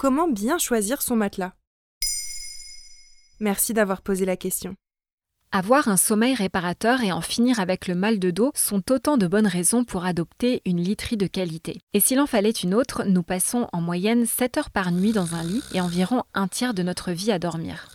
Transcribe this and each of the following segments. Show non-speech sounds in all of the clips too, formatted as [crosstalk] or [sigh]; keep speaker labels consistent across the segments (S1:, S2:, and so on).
S1: Comment bien choisir son matelas? Merci d'avoir posé la question.
S2: Avoir un sommeil réparateur et en finir avec le mal de dos sont autant de bonnes raisons pour adopter une literie de qualité. Et s'il en fallait une autre, nous passons en moyenne 7 heures par nuit dans un lit et environ un tiers de notre vie à dormir.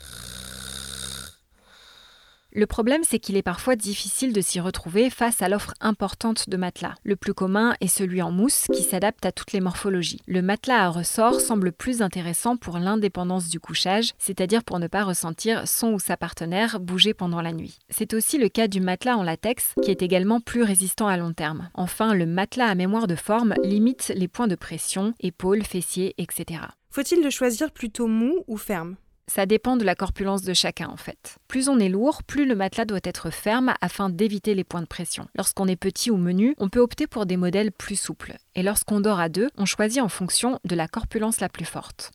S2: Le problème, c'est qu'il est parfois difficile de s'y retrouver face à l'offre importante de matelas. Le plus commun est celui en mousse qui s'adapte à toutes les morphologies. Le matelas à ressort semble plus intéressant pour l'indépendance du couchage, c'est-à-dire pour ne pas ressentir son ou sa partenaire bouger pendant la nuit. C'est aussi le cas du matelas en latex qui est également plus résistant à long terme. Enfin, le matelas à mémoire de forme limite les points de pression, épaules, fessiers, etc.
S1: Faut-il le choisir plutôt mou ou ferme?
S2: Ça dépend de la corpulence de chacun en fait. Plus on est lourd, plus le matelas doit être ferme afin d'éviter les points de pression. Lorsqu'on est petit ou menu, on peut opter pour des modèles plus souples. Et lorsqu'on dort à deux, on choisit en fonction de la corpulence la plus forte.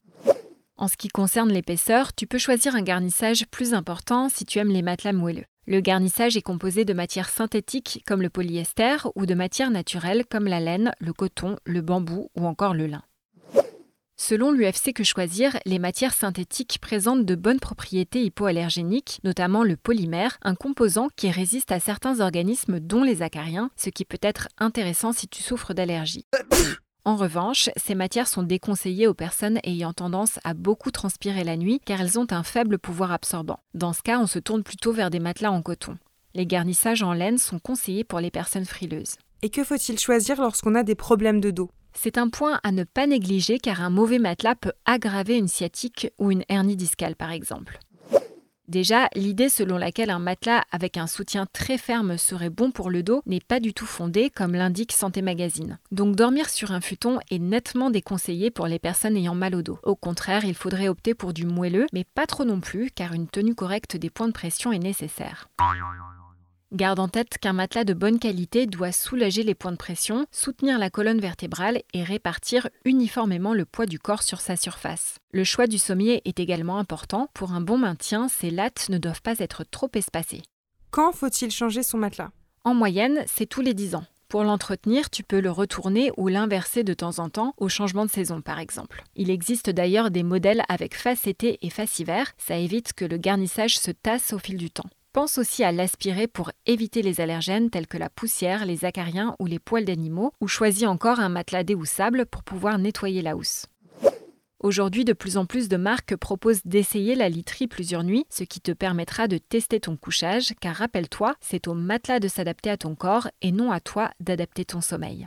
S2: En ce qui concerne l'épaisseur, tu peux choisir un garnissage plus important si tu aimes les matelas moelleux. Le garnissage est composé de matières synthétiques comme le polyester ou de matières naturelles comme la laine, le coton, le bambou ou encore le lin. Selon l'UFC Que Choisir, les matières synthétiques présentent de bonnes propriétés hypoallergéniques, notamment le polymère, un composant qui résiste à certains organismes dont les acariens, ce qui peut être intéressant si tu souffres d'allergie. [coughs] En revanche, ces matières sont déconseillées aux personnes ayant tendance à beaucoup transpirer la nuit car elles ont un faible pouvoir absorbant. Dans ce cas, on se tourne plutôt vers des matelas en coton. Les garnissages en laine sont conseillés pour les personnes frileuses.
S1: Et que faut-il choisir lorsqu'on a des problèmes de dos?
S2: C'est un point à ne pas négliger car un mauvais matelas peut aggraver une sciatique ou une hernie discale par exemple. Déjà, l'idée selon laquelle un matelas avec un soutien très ferme serait bon pour le dos n'est pas du tout fondée comme l'indique Santé Magazine. Donc dormir sur un futon est nettement déconseillé pour les personnes ayant mal au dos. Au contraire, il faudrait opter pour du moelleux, mais pas trop non plus car une tenue correcte des points de pression est nécessaire. Garde en tête qu'un matelas de bonne qualité doit soulager les points de pression, soutenir la colonne vertébrale et répartir uniformément le poids du corps sur sa surface. Le choix du sommier est également important. Pour un bon maintien, ces lattes ne doivent pas être trop espacées.
S1: Quand faut-il changer son matelas?
S2: En moyenne, c'est tous les 10 ans. Pour l'entretenir, tu peux le retourner ou l'inverser de temps en temps au changement de saison par exemple. Il existe d'ailleurs des modèles avec face été et face hiver, ça évite que le garnissage se tasse au fil du temps. Pense aussi à l'aspirer pour éviter les allergènes tels que la poussière, les acariens ou les poils d'animaux, ou choisis encore un matelas déhoussable pour pouvoir nettoyer la housse. Aujourd'hui, de plus en plus de marques proposent d'essayer la literie plusieurs nuits, ce qui te permettra de tester ton couchage, car rappelle-toi, c'est au matelas de s'adapter à ton corps et non à toi d'adapter ton sommeil.